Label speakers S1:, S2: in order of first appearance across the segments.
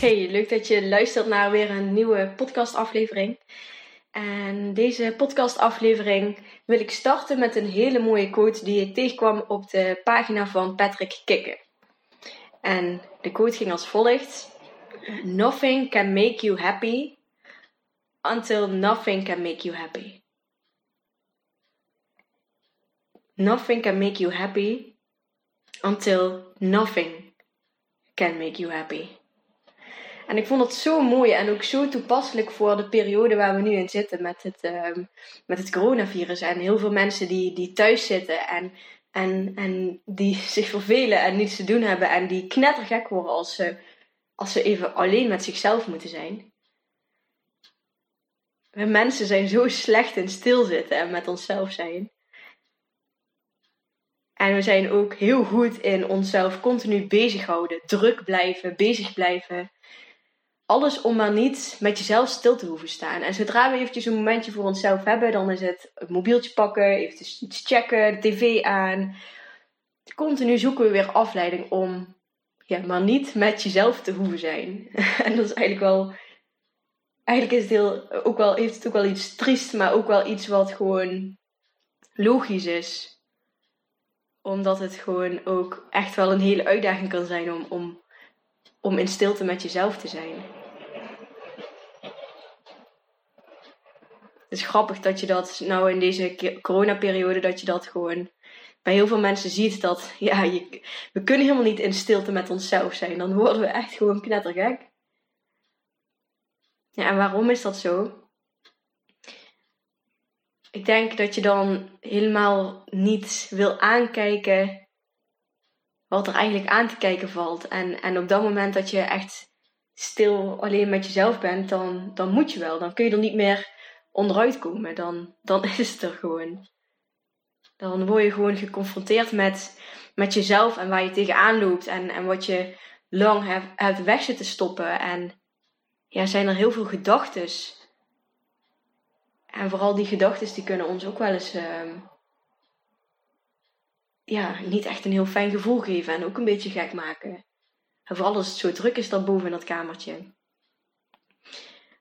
S1: Hey, leuk dat je luistert naar weer een nieuwe podcastaflevering. En deze podcastaflevering wil ik starten met een hele mooie quote die ik tegenkwam op de pagina van Patrick Kikke. En de quote ging als volgt: Nothing can make you happy until nothing can make you happy. Nothing can make you happy until nothing can make you happy. En ik vond het zo mooi en ook zo toepasselijk voor de periode waar we nu in zitten met het, um, met het coronavirus. En heel veel mensen die, die thuis zitten en, en, en die zich vervelen en niets te doen hebben. En die knettergek worden als ze, als ze even alleen met zichzelf moeten zijn. We mensen zijn zo slecht in stilzitten en met onszelf zijn. En we zijn ook heel goed in onszelf continu bezighouden, druk blijven, bezig blijven alles om maar niet met jezelf stil te hoeven staan. En zodra we eventjes een momentje voor onszelf hebben, dan is het het mobieltje pakken, even iets checken, de tv aan. Continu zoeken we weer afleiding om ja, maar niet met jezelf te hoeven zijn. en dat is eigenlijk wel. Eigenlijk is het ook wel, heeft het ook wel iets triest, maar ook wel iets wat gewoon logisch is. Omdat het gewoon ook echt wel een hele uitdaging kan zijn om, om, om in stilte met jezelf te zijn. Het is grappig dat je dat nou in deze coronaperiode, dat je dat gewoon bij heel veel mensen ziet. Dat ja, je, we kunnen helemaal niet in stilte met onszelf zijn. Dan worden we echt gewoon knettergek. Ja, en waarom is dat zo? Ik denk dat je dan helemaal niet wil aankijken wat er eigenlijk aan te kijken valt. En, en op dat moment dat je echt stil alleen met jezelf bent, dan, dan moet je wel. Dan kun je er niet meer onderuit komen, dan, dan is het er gewoon. Dan word je gewoon geconfronteerd met, met jezelf en waar je tegenaan loopt en, en wat je lang hebt, hebt weg zitten stoppen. En ja, zijn er heel veel gedachten. En vooral die gedachten die kunnen ons ook wel eens uh, ja, niet echt een heel fijn gevoel geven en ook een beetje gek maken. En vooral als het zo druk is daarboven in dat kamertje.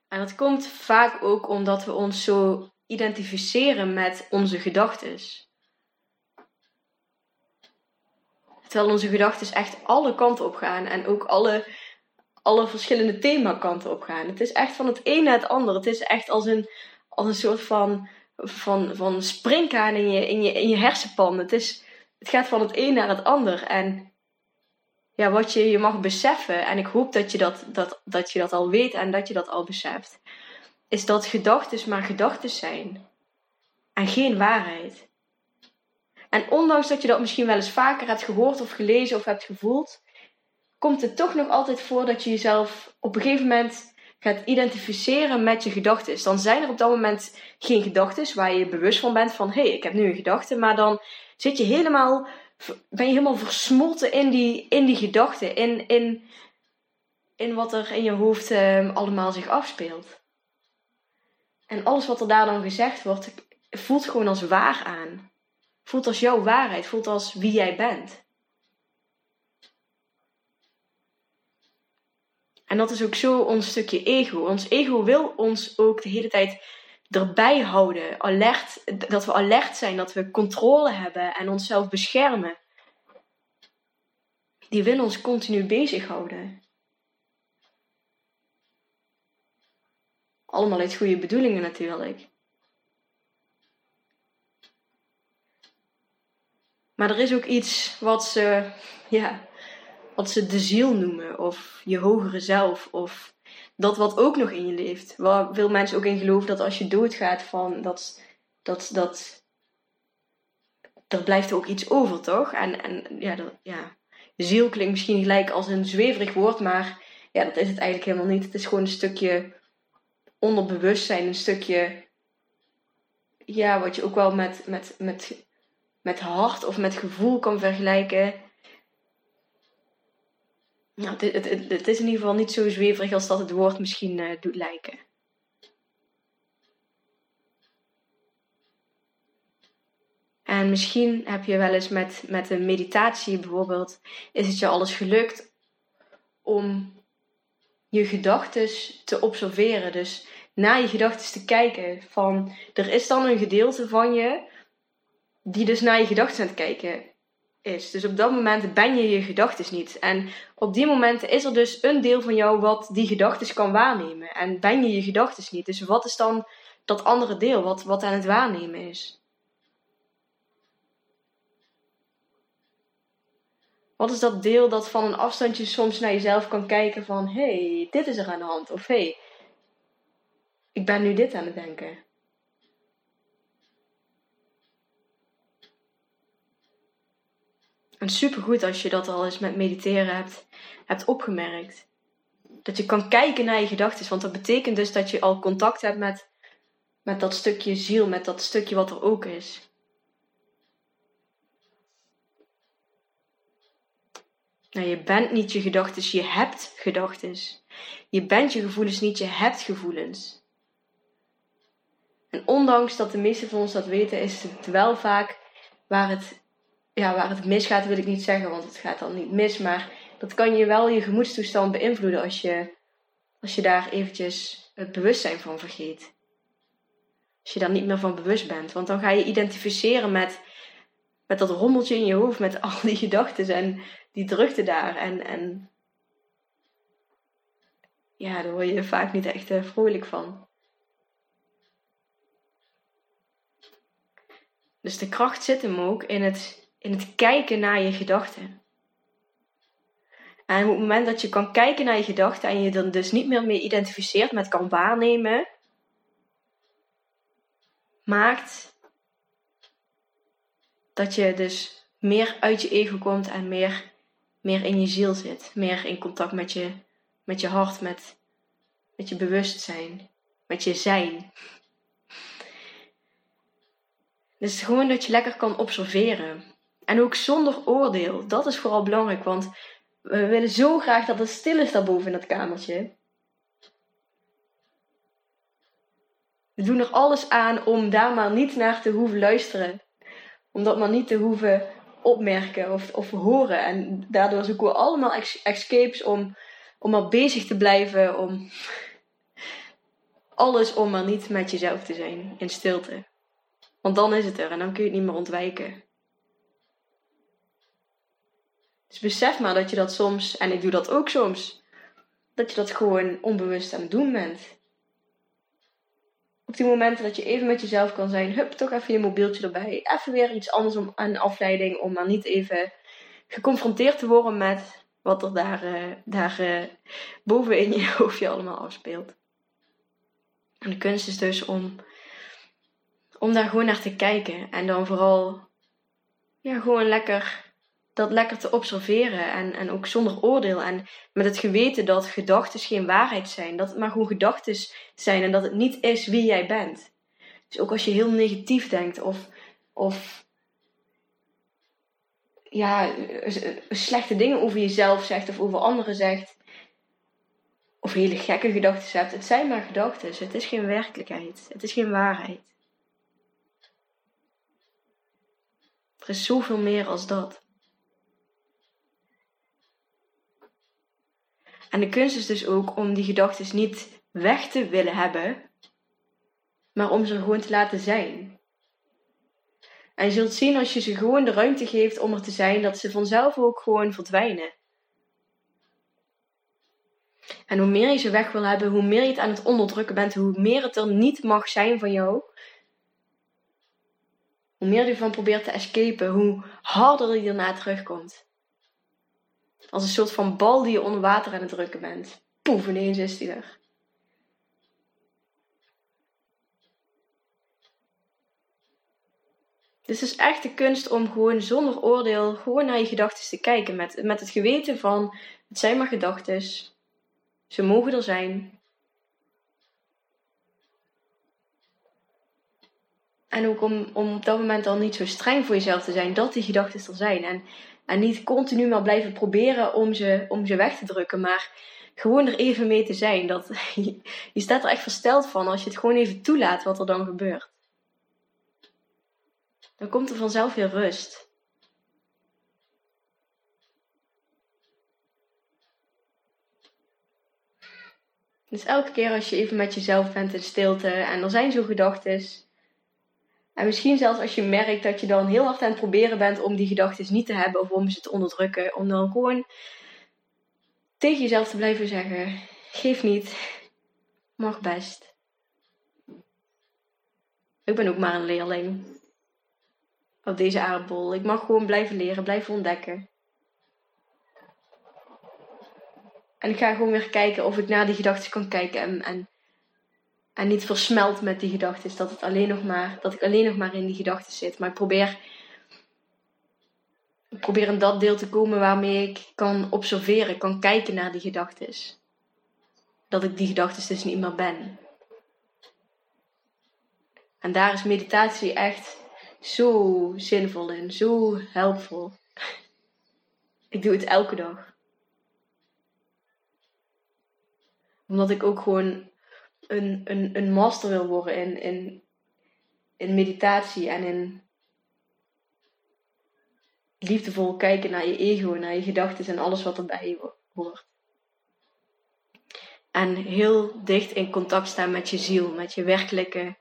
S1: En dat komt vaak ook omdat we ons zo identificeren met onze gedachten. Terwijl onze gedachten echt alle kanten op gaan en ook alle, alle verschillende themakanten op gaan. Het is echt van het een naar het ander. Het is echt als een, als een soort van, van, van springkaan in je, in, je, in je hersenpan. Het, is, het gaat van het een naar het ander. En ja, wat je, je mag beseffen, en ik hoop dat je dat, dat, dat je dat al weet en dat je dat al beseft, is dat gedachten maar gedachten zijn. En geen waarheid. En ondanks dat je dat misschien wel eens vaker hebt gehoord of gelezen of hebt gevoeld, komt het toch nog altijd voor dat je jezelf op een gegeven moment gaat identificeren met je gedachten. Dan zijn er op dat moment geen gedachten waar je je bewust van bent van hé, hey, ik heb nu een gedachte, maar dan zit je helemaal ben je helemaal versmolten in die, in die gedachten, in, in, in wat er in je hoofd ehm, allemaal zich afspeelt. En alles wat er daar dan gezegd wordt, voelt gewoon als waar aan. Voelt als jouw waarheid, voelt als wie jij bent. En dat is ook zo ons stukje ego. Ons ego wil ons ook de hele tijd erbij houden. Alert, dat we alert zijn, dat we controle hebben en onszelf beschermen. Die willen ons continu bezighouden. Allemaal uit goede bedoelingen natuurlijk. Maar er is ook iets wat ze, ja, wat ze de ziel noemen, of je hogere zelf, of dat wat ook nog in je leeft. Waar veel mensen ook in geloven dat als je doodgaat, van dat, dat, dat, er blijft er ook iets over, toch? En, en ja, dat, ja, ziel klinkt misschien gelijk als een zweverig woord, maar ja, dat is het eigenlijk helemaal niet. Het is gewoon een stukje onderbewustzijn, een stukje, ja, wat je ook wel met, met, met, met hart of met gevoel kan vergelijken. Nou, het, het, het, is in ieder geval niet zo zweverig als dat het woord misschien uh, doet lijken. En misschien heb je wel eens met, met een meditatie bijvoorbeeld, is het je alles gelukt om je gedachten te observeren. Dus naar je gedachten te kijken. Van, er is dan een gedeelte van je die dus naar je gedachten aan het kijken is. Dus op dat moment ben je je gedachten niet. En op die momenten is er dus een deel van jou wat die gedachten kan waarnemen. En ben je je gedachten niet. Dus wat is dan dat andere deel wat, wat aan het waarnemen is? Wat is dat deel dat van een afstandje soms naar jezelf kan kijken van... hey, dit is er aan de hand. Of hey, ik ben nu dit aan het denken. En supergoed als je dat al eens met mediteren hebt, hebt opgemerkt. Dat je kan kijken naar je gedachten. Want dat betekent dus dat je al contact hebt met, met dat stukje ziel, met dat stukje wat er ook is. Nou, je bent niet je gedachten, je hebt gedachten. Je bent je gevoelens niet, je hebt gevoelens. En ondanks dat de meeste van ons dat weten, is het wel vaak waar het, ja, waar het misgaat, wil ik niet zeggen, want het gaat dan niet mis. Maar dat kan je wel je gemoedstoestand beïnvloeden als je, als je daar eventjes het bewustzijn van vergeet. Als je daar niet meer van bewust bent. Want dan ga je identificeren met, met dat rommeltje in je hoofd, met al die gedachten en die drukte daar. En, en ja, daar word je vaak niet echt uh, vrolijk van. Dus de kracht zit hem ook in het, in het kijken naar je gedachten. En op het moment dat je kan kijken naar je gedachten en je dan dus niet meer mee identificeert met kan waarnemen, maakt dat je dus meer uit je ego komt en meer meer in je ziel zit. Meer in contact met je, met je hart, met, met je bewustzijn, met je zijn. Dus gewoon dat je lekker kan observeren. En ook zonder oordeel. Dat is vooral belangrijk, want we willen zo graag dat het stil is daarboven in dat kamertje. We doen er alles aan om daar maar niet naar te hoeven luisteren. Om dat maar niet te hoeven opmerken of, of horen. En daardoor zoeken we allemaal escapes om, om maar bezig te blijven. Om alles om maar niet met jezelf te zijn in stilte. Want dan is het er en dan kun je het niet meer ontwijken. Dus besef maar dat je dat soms, en ik doe dat ook soms, dat je dat gewoon onbewust aan het doen bent op die momenten dat je even met jezelf kan zijn, hup, toch even je mobieltje erbij. Even weer iets anders om, aan afleiding, om maar niet even geconfronteerd te worden met wat er daar, uh, daar uh, boven in je hoofdje allemaal afspeelt. En de kunst is dus om, om daar gewoon naar te kijken. En dan vooral ja, gewoon lekker dat lekker te observeren en, en ook zonder oordeel. En met het geweten dat gedachten geen waarheid zijn. Dat het maar gewoon gedachten zijn en dat het niet is wie jij bent. Dus ook als je heel negatief denkt of, of ja, slechte dingen over jezelf zegt of over anderen zegt. Of hele gekke gedachten hebt. Het zijn maar gedachten. Het is geen werkelijkheid. Het is geen waarheid. Er is zoveel meer als dat. En de kunst is dus ook om die gedachten niet weg te willen hebben, maar om ze gewoon te laten zijn. En je zult zien als je ze gewoon de ruimte geeft om er te zijn, dat ze vanzelf ook gewoon verdwijnen. En hoe meer je ze weg wil hebben, hoe meer je het aan het onderdrukken bent, hoe meer het er niet mag zijn van jou. Hoe meer je van probeert te escapen, hoe harder je erna terugkomt. Als een soort van bal die je onder water aan het drukken bent. Poef, ineens is die er. Dus het is echt de kunst om gewoon zonder oordeel gewoon naar je gedachten te kijken. Met, met het geweten van, het zijn maar gedachten. Ze mogen er zijn. En ook om, om op dat moment dan niet zo streng voor jezelf te zijn dat die gedachten er zijn. En, en niet continu maar blijven proberen om ze, om ze weg te drukken. Maar gewoon er even mee te zijn. Dat, je, staat er echt versteld van als je het gewoon even toelaat wat er dan gebeurt. Dan komt er vanzelf weer rust. Dus elke keer als je even met jezelf bent in stilte en er zijn zo gedachten. En misschien zelfs als je merkt dat je dan heel hard aan het proberen bent om die gedachten niet te hebben of om ze te onderdrukken. Om dan gewoon tegen jezelf te blijven zeggen: geef niet, mag best. Ik ben ook maar een leerling op deze aardbol. Ik mag gewoon blijven leren, blijven ontdekken. En ik ga gewoon weer kijken of ik naar die gedachten kan kijken en, en, en niet versmelt met die gedachten. Dat, het alleen nog maar, dat ik alleen nog maar in die gedachten zit. Maar ik probeer, ik probeer in dat deel te komen waarmee ik kan observeren, kan kijken naar die gedachten. Dat ik die gedachten dus niet meer ben. En daar is meditatie echt zo zinvol en zo helpvol. Ik doe het elke dag. Omdat ik ook gewoon een, een, een master wil worden in, in, in meditatie en in liefdevol kijken naar je ego, naar je gedachten en alles wat erbij hoort. En heel dicht in contact staan met je ziel, met je werkelijke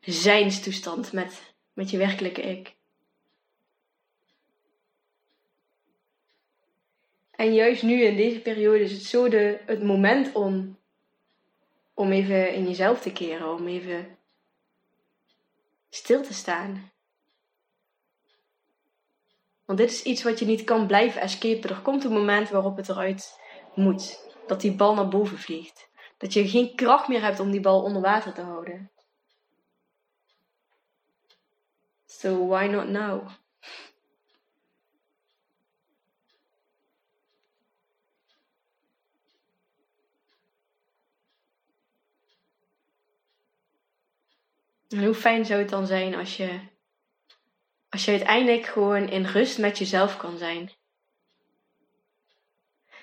S1: zijnstoestand, met met je werkelijke ik. En juist nu in deze periode is het zo de, het moment om, om even in jezelf te keren, om even stil te staan. Want dit is iets wat je niet kan blijven escapen. Er komt een moment waarop het eruit moet. Dat die bal naar boven vliegt. Dat je geen kracht meer hebt om die bal onder water te houden. So why not now? En hoe fijn zou het dan zijn als je, als je uiteindelijk gewoon in rust met jezelf kan zijn.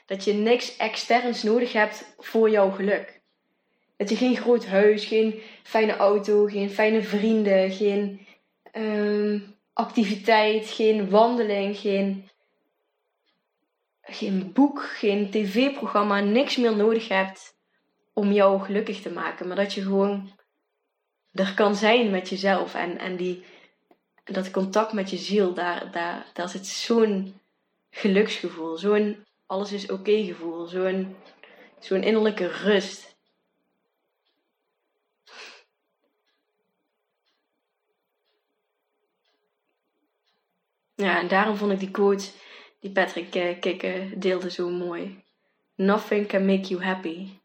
S1: Dat je niks externs nodig hebt voor jouw geluk. Dat je geen groot huis, geen fijne auto, geen fijne vrienden, geen um, activiteit, geen wandeling, geen, geen boek, geen tv-programma, niks meer nodig hebt om jou gelukkig te maken. Maar dat je gewoon er kan zijn met jezelf. En, en die, dat contact met je ziel, daar, daar, daar zit zo'n geluksgevoel, zo'n alles is oké gevoel, zo'n zo'n innerlijke rust. Ja, en daarom vond ik die quote die Patrick uh, deelde zo mooi. Nothing can make you happy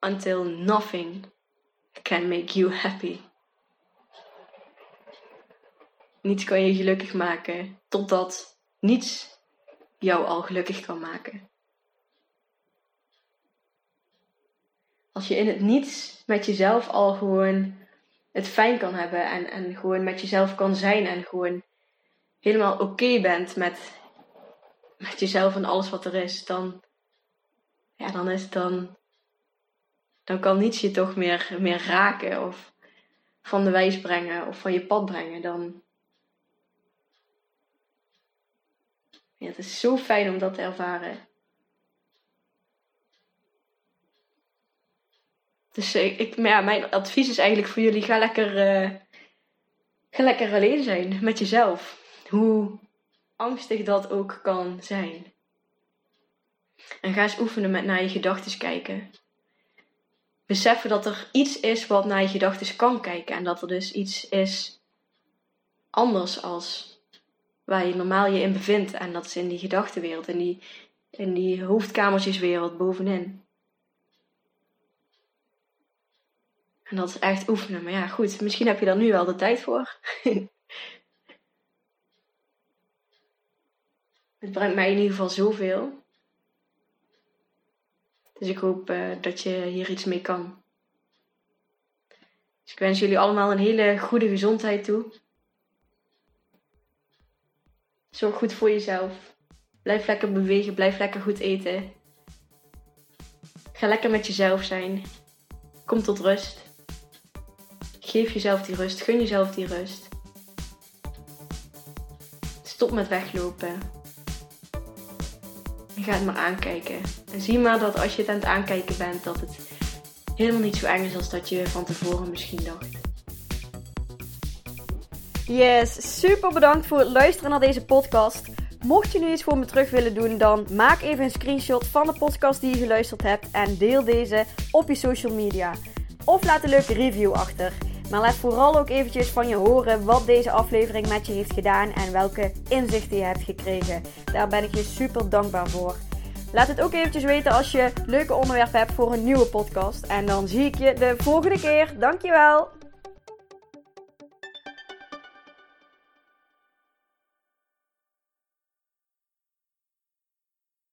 S1: until nothing can make you happy. Niets kan je gelukkig maken totdat niets jou al gelukkig kan maken. Als je in het niets met jezelf al gewoon het fijn kan hebben en, en gewoon met jezelf kan zijn en gewoon helemaal oké bent met, met jezelf en alles wat er is, dan, ja, dan is dan, dan kan niets je toch meer, meer raken of van de wijs brengen of van je pad brengen. Dan, ja, het is zo fijn om dat te ervaren. Dus ik, ik ja, mijn advies is eigenlijk voor jullie: ga lekker, uh, ga lekker alleen zijn met jezelf. Hoe angstig dat ook kan zijn. En ga eens oefenen met naar je gedachten kijken. Beseffen dat er iets is wat naar je gedachten kan kijken. En dat er dus iets is anders als waar je normaal je in bevindt. En dat is in die gedachtenwereld. En die, in die hoofdkamertjeswereld bovenin. En dat is echt oefenen. Maar ja, goed, misschien heb je daar nu wel de tijd voor. Het brengt mij in ieder geval zoveel. Dus ik hoop uh, dat je hier iets mee kan. Dus ik wens jullie allemaal een hele goede gezondheid toe. Zorg goed voor jezelf. Blijf lekker bewegen, blijf lekker goed eten. Ga lekker met jezelf zijn. Kom tot rust. Geef jezelf die rust, gun jezelf die rust. Stop met weglopen. En ga het maar aankijken. En zie maar dat als je het aan het aankijken bent, dat het helemaal niet zo eng is als dat je van tevoren misschien dacht.
S2: Yes, super bedankt voor het luisteren naar deze podcast. Mocht je nu iets voor me terug willen doen, dan maak even een screenshot van de podcast die je geluisterd hebt en deel deze op je social media. Of laat een leuke review achter. Maar laat vooral ook eventjes van je horen wat deze aflevering met je heeft gedaan en welke inzichten je hebt gekregen. Daar ben ik je super dankbaar voor. Laat het ook eventjes weten als je leuke onderwerpen hebt voor een nieuwe podcast. En dan zie ik je de volgende keer. Dankjewel!